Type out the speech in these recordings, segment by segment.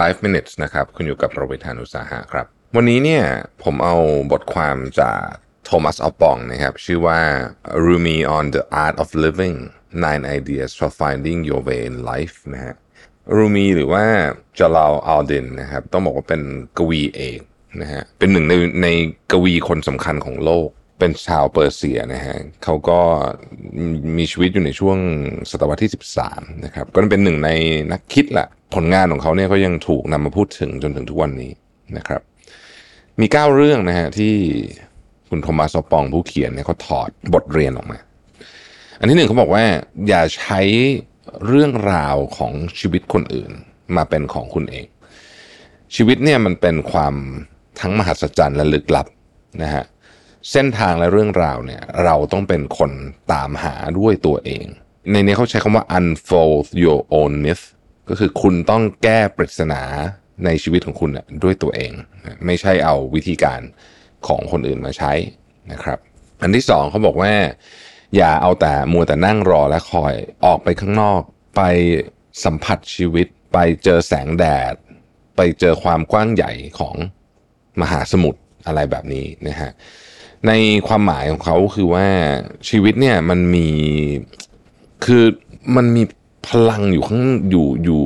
5 minutes นะครับ คุณอยู่กับโรเบิร์ตานุสาหะครับ วันนี้เนี่ยผมเอาบทความจากโทมัสออปองนะครับ ชื่อว่า Rumi on the Art of Living Nine Ideas for Finding Your Way in Life นะฮะรูมีหรือว่าจาลาอัลดินนะครับ ต้องบอกว่าเป็นกวีเอกนะฮะเป็นหนึ่งในในกวีคนสำคัญของโลกเป็นชาวเปอร์เซียนะฮะเขาก็มีชีวิตอยู่ในช่วงศตวรรษที่ 13 นะครับ ก็เป็นหนึ่งในนักคิดแหละ ผลงานของเขาเนี่ยก็ยังถูกนำมาพูดถึงจนถึงทุกวันนี้นะครับ มี 9 เรื่องนะฮะที่คุณโทมัสอปองผู้เขียนเนี่ยเขาถอดบทเรียนออกมา อันที่หนึ่งเขาบอกว่า อย่าใช้เรื่องราวของชีวิตคนอื่นมาเป็นของคุณเอง ชีวิตเนี่ยมันเป็นความทั้งมหัศจรรย์และลึกลับนะฮะเส้นทางและเรื่องราวเนี่ยเราต้องเป็นคนตามหาด้วยตัวเอง ในนี้เขาใช้คำว่า unfold your own myth ก็คือคุณต้องแก้ปริศนาในชีวิตของคุณด้วยตัวเอง ไม่ใช่เอาวิธีการของคนอื่นมาใช้นะครับ อันที่สองเขาบอกว่า อย่าเอาแต่มัวแต่นั่งรอและคอยออกไปข้างนอก ไปสัมผัสชีวิต ไปเจอแสงแดด ไปเจอความกว้างใหญ่ของมหาสมุทรอะไรแบบนี้นะฮะในความหมายของเขาคือว่าชีวิตเนี่ยมันมีคือมันมี พลังอยู่ข้างอยู่อยู่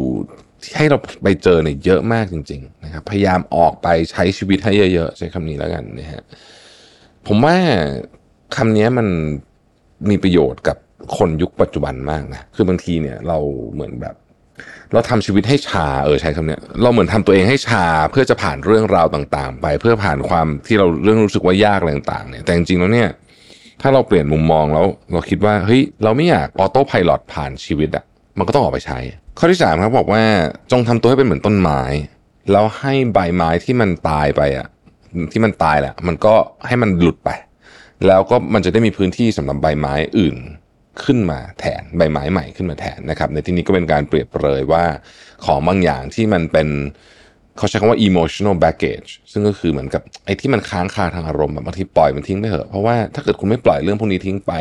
ที่ให้เราไปเจอเนี่ยเยอะมากจริง ๆ นะครับ พยายามออกไปใช้ชีวิตให้เยอะๆใช้คำนี้แล้วกันนะฮะผมว่าคำนี้มันมีประโยชน์กับคนยุคปัจจุบันมากนะคือบางทีเนี่ยเราเหมือนแบบ เราทำชีวิตให้ชาเออใช้คำเนี้ยเราเหมือนทำตัวเองให้ชาเพื่อจะผ่านเรื่องราวต่าง ๆ ไป เพื่อผ่านความที่เราเรื่องรู้สึกว่ายากอะไรต่างๆเนี่ยแต่จริงๆแล้วเนี่ยถ้าเราเปลี่ยนมุมมองแล้ว เราคิดว่าเฮ้ยเราไม่อยากออโต้พายロผ่านชีวิตอะ มันก็ต้องออกไปใช้ ข้อที่สามครับบอกว่าจงทำตัวให้เป็นเหมือนต้นไม้ แล้วให้ใบไม้ที่มันตายไปอะที่มันตายแหละมันก็ให้มันหลุดไป แล้วก็มันจะได้มีพื้นที่สำหรับใบไม้อื่นขึ้นมาแทนใบไม้ใหม่ขึ้นมาแทนนะครับ ในที่นี้ก็เป็นการเปรียบเปรยว่าของบางอย่างที่มันเป็น เขาใช้คำว่า emotional baggage ซึ่งก็คือเหมือนกับไอ้ที่มันค้างคาทางอารมณ์แบบบางทีปล่อยมันทิ้งไปเถอะ เพราะว่าถ้าเกิดคุณไม่ปล่อยเรื่องพวกนี้ทิ้งไป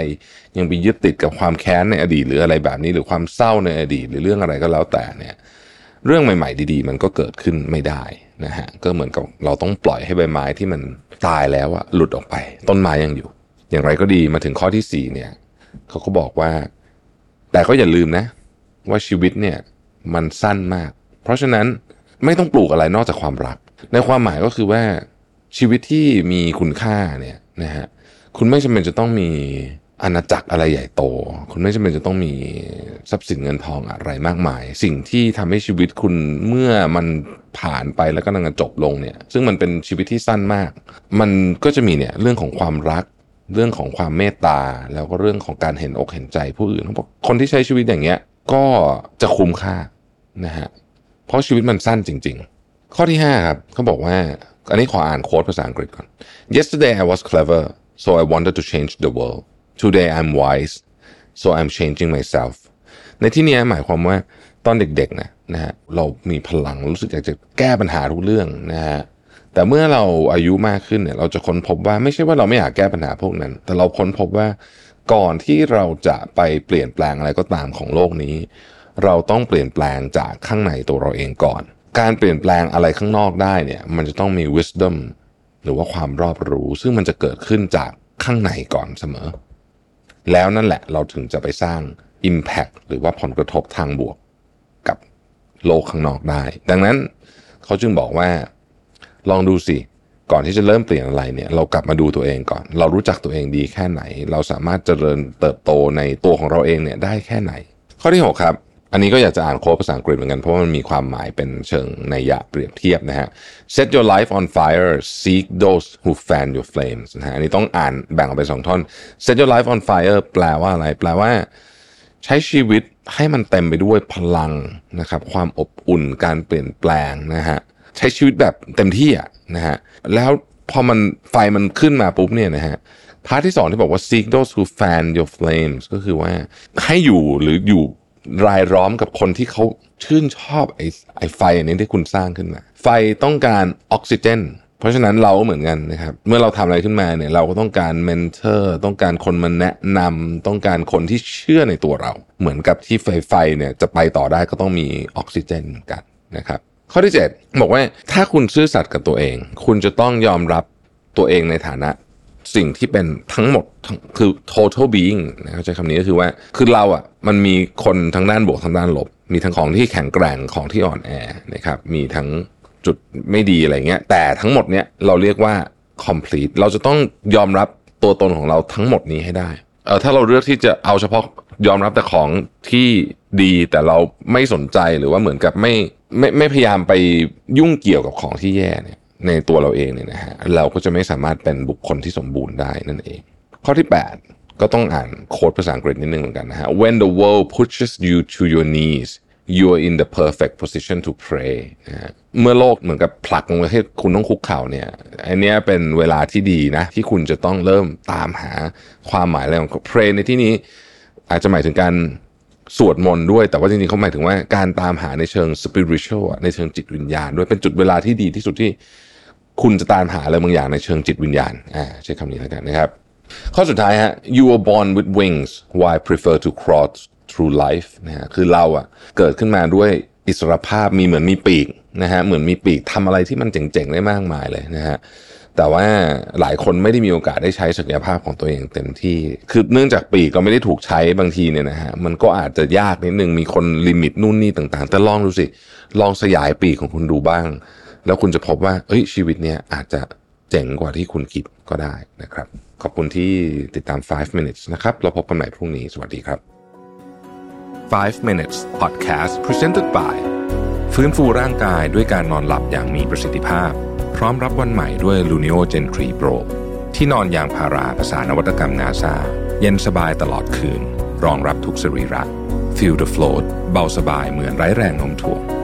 ยังไปยึดติดกับความแค้นในอดีตหรืออะไรแบบนี้ หรือความเศร้าในอดีตหรือเรื่องอะไรก็แล้วแต่เนี่ยเรื่องใหม่ ๆ ดีๆ มันก็เกิดขึ้นไม่ได้นะฮะก็เหมือนกับเราต้องปล่อยให้ใบไม้ที่มันตายแล้วอะหลุดออกไป ต้นไม้ยังอยู่ อย่างไรก็ดีมาถึงข้อที่สี่เนี่ยเขาก็บอกว่า แต่ก็อย่าลืมนะ ว่าชีวิตเนี่ยมันสั้นมาก เพราะฉะนั้น ไม่ต้องปลูกอะไรนอกจากความรัก ในความหมายก็คือว่าชีวิตที่มีคุณค่าเนี่ยนะฮะคุณไม่จำเป็นจะต้องมีอาณาจักรอะไรใหญ่โต คุณไม่จำเป็นจะต้องมีทรัพย์สินเงินทองอะไรมากมาย สิ่งที่ทำให้ชีวิตคุณเมื่อมันผ่านไปแล้วก็กำลังจบลงเนี่ย ซึ่งมันเป็นชีวิตที่สั้นมาก มันก็จะมีเนี่ยเรื่องของความรัก เรื่องของความเมตตา แล้วก็เรื่องของการเห็นอกเห็นใจผู้อื่นเขาบอกคนที่ใช้ชีวิตอย่างเงี้ย ก็จะคุ้มค่านะฮะ เพราะชีวิตมันสั้นจริง ๆ ข้อที่5ครับเขาบอกว่าอันนี้ขออ่านโค้ดภาษาอังกฤษก่อน Yesterday I was clever so I wanted to change the world Today I'm wise so I'm changing myself ในที่นี้หมายความว่าตอนเด็กๆนะนะฮะเรามีพลังรู้สึกอยากจะแก้ปัญหาทุกเรื่องนะฮะแต่เมื่อเราอายุมากขึ้นเนี่ยเราจะค้นพบว่าไม่ใช่ว่าเราไม่อยากแก้ปัญหาพวกนั้น แต่เราค้นพบว่าก่อนที่เราจะไปเปลี่ยนแปลงอะไรก็ตามของโลกนี้ เราต้องเปลี่ยนแปลงจากข้างในตัวเราเองก่อน การเปลี่ยนแปลงอะไรข้างนอกได้เนี่ยมันจะต้องมี wisdom หรือว่าความรอบรู้ ซึ่งมันจะเกิดขึ้นจากข้างในก่อนเสมอ แล้วนั่นแหละเราถึงจะไปสร้าง Impact หรือว่าผลกระทบทางบวกกับโลกข้างนอกได้ ดังนั้นเขาจึงบอกว่า ลองดูสิก่อนที่จะเริ่มเปลี่ยนอะไรเนี่ยเรากลับมาดูตัวเองก่อน เรารู้จักตัวเองดีแค่ไหน เราสามารถเจริญเติบโตในตัวของเราเองเนี่ยได้แค่ไหน ข้อที่ 6 ครับ อันนี้ก็อยากจะอ่านโค้ดภาษาอังกฤษเหมือนกัน เพราะว่ามันมีความหมายเป็นเชิงในยะเปรียบเทียบนะฮะ set your life on fire seek those who fan your flames นะฮะอันนี้ต้องอ่านแบ่งออกเป็นสองท่อน set your life on fire แปลว่าอะไร แปลว่า ใช้ชีวิตให้มันเต็มไปด้วยพลังนะครับ ความอบอุ่นการเปลี่ยนแปลงนะฮะใช้ชีวิตแบบเต็มที่อะนะฮะแล้วพอมันไฟมันขึ้นมาปุ๊บเนี่ยนะฮะ part ที่สองที่บอกว่า seek those who fan your flames ก็คือว่าให้อยู่หรืออยู่ รายล้อมกับคนที่เขาชื่นชอบไอ้ไอ้ไฟอันนี้ที่คุณสร้างขึ้นมา ไฟต้องการออกซิเจน เพราะฉะนั้นเราก็เหมือนกันนะครับ เมื่อเราทำอะไรขึ้นมาเนี่ย เราก็ต้องการ mentor ต้องการคนมาแนะนำต้องการคนที่เชื่อในตัวเรา เหมือนกับที่ไฟไฟเนี่ยจะไปต่อได้ก็ต้องมีออกซิเจนเหมือนกันนะครับ ข้อที่ 7 บอกว่าถ้าคุณซื่อสัตย์กับตัวเอง คุณจะต้องยอมรับตัวเองในฐานะ สิ่งที่เป็นทั้งหมดคือ total being นะเข้าใจคำนี้ก็คือว่าคือเราอะมันมีคนทั้งด้านบวกทั้งด้านลบ มีทั้งของที่แข็งแกร่งของที่อ่อนแอนะครับมีทั้งจุดไม่ดีอะไรเงี้ยแต่ทั้งหมดเนี้ยเราเรียกว่า complete เราจะต้องยอมรับตัวตนของเราทั้งหมดนี้ให้ได้เออถ้าเราเลือกที่จะเอาเฉพาะยอมรับแต่ของที่ดีแต่เราไม่สนใจหรือว่าเหมือนกับไม่ไม่ไม่พยายามไปยุ่งเกี่ยวกับของที่แย่เนี่ย ในตัวเราเองเนี่ยนะฮะเราก็จะไม่สามารถเป็นบุคคลที่สมบูรณ์ได้นั่นเอง ข้อที่ 8 ก็ต้องอ่านโค้ดภาษาอังกฤษนิดนึงเหมือนกันนะฮะ when the world pushes you to your knees you are in the perfect position to pray นะฮะเมื่อโลกเหมือนกับผลักลงไปให้คุณต้องคุกเข่าเนี่ยอันนี้เป็นเวลาที่ดีนะ ที่คุณจะต้องเริ่มตามหาความหมายอะไรของ pray ในที่นี้อาจจะหมายถึงการสวดมนต์ด้วยแต่ว่าจริงๆเขาหมายถึงว่าการตามหาในเชิง spiritual ในเชิงจิตวิญญาณด้วยเป็นจุดเวลาที่ดีที่สุดที่ คุณจะตามหาอะไรบางอย่างในเชิงจิตวิญญาณอ่าใช้คำนี้แล้วกันนะครับ ข้อสุดท้ายฮะ you were born with wings why prefer to crawl through life นะฮะคือเราอะเกิดขึ้นมาด้วยอิสรภาพมีเหมือนมีปีกนะฮะเหมือนมีปีกทำอะไรที่มันเจ๋งๆได้มากมายเลยนะฮะแต่ว่าหลายคนไม่ได้มีโอกาสได้ใช้ศักยภาพของตัวเองเต็มที่ คือเนื่องจากปีกก็ไม่ได้ถูกใช้บางทีเนี่ยนะฮะ มันก็อาจจะยากนิดนึง มีคนลิมิตนู่นนี่ต่างๆ แต่ลองดูสิ ลองสยายปีกของคุณดูบ้าง แล้วคุณจะพบว่าเอ้ยชีวิตเนี้ยอาจจะเจ๋งกว่าที่คุณคิดก็ได้นะครับ ขอบคุณที่ติดตาม 5 minutes นะครับเราพบกันใหม่พรุ่งนี้ สวัสดีครับ 5 minutes podcast presented by ฟื้นฟูร่างกายด้วยการนอนหลับอย่างมีประสิทธิภาพ พร้อมรับวันใหม่ด้วย Luno Gen 3 Pro ที่นอนยางพาราภาษานวัตกรรมนาซาเย็นสบายตลอดคืน รองรับทุกสรีระ Feel the float เบาสบายเหมือนไร้แรงโน้มถ่วง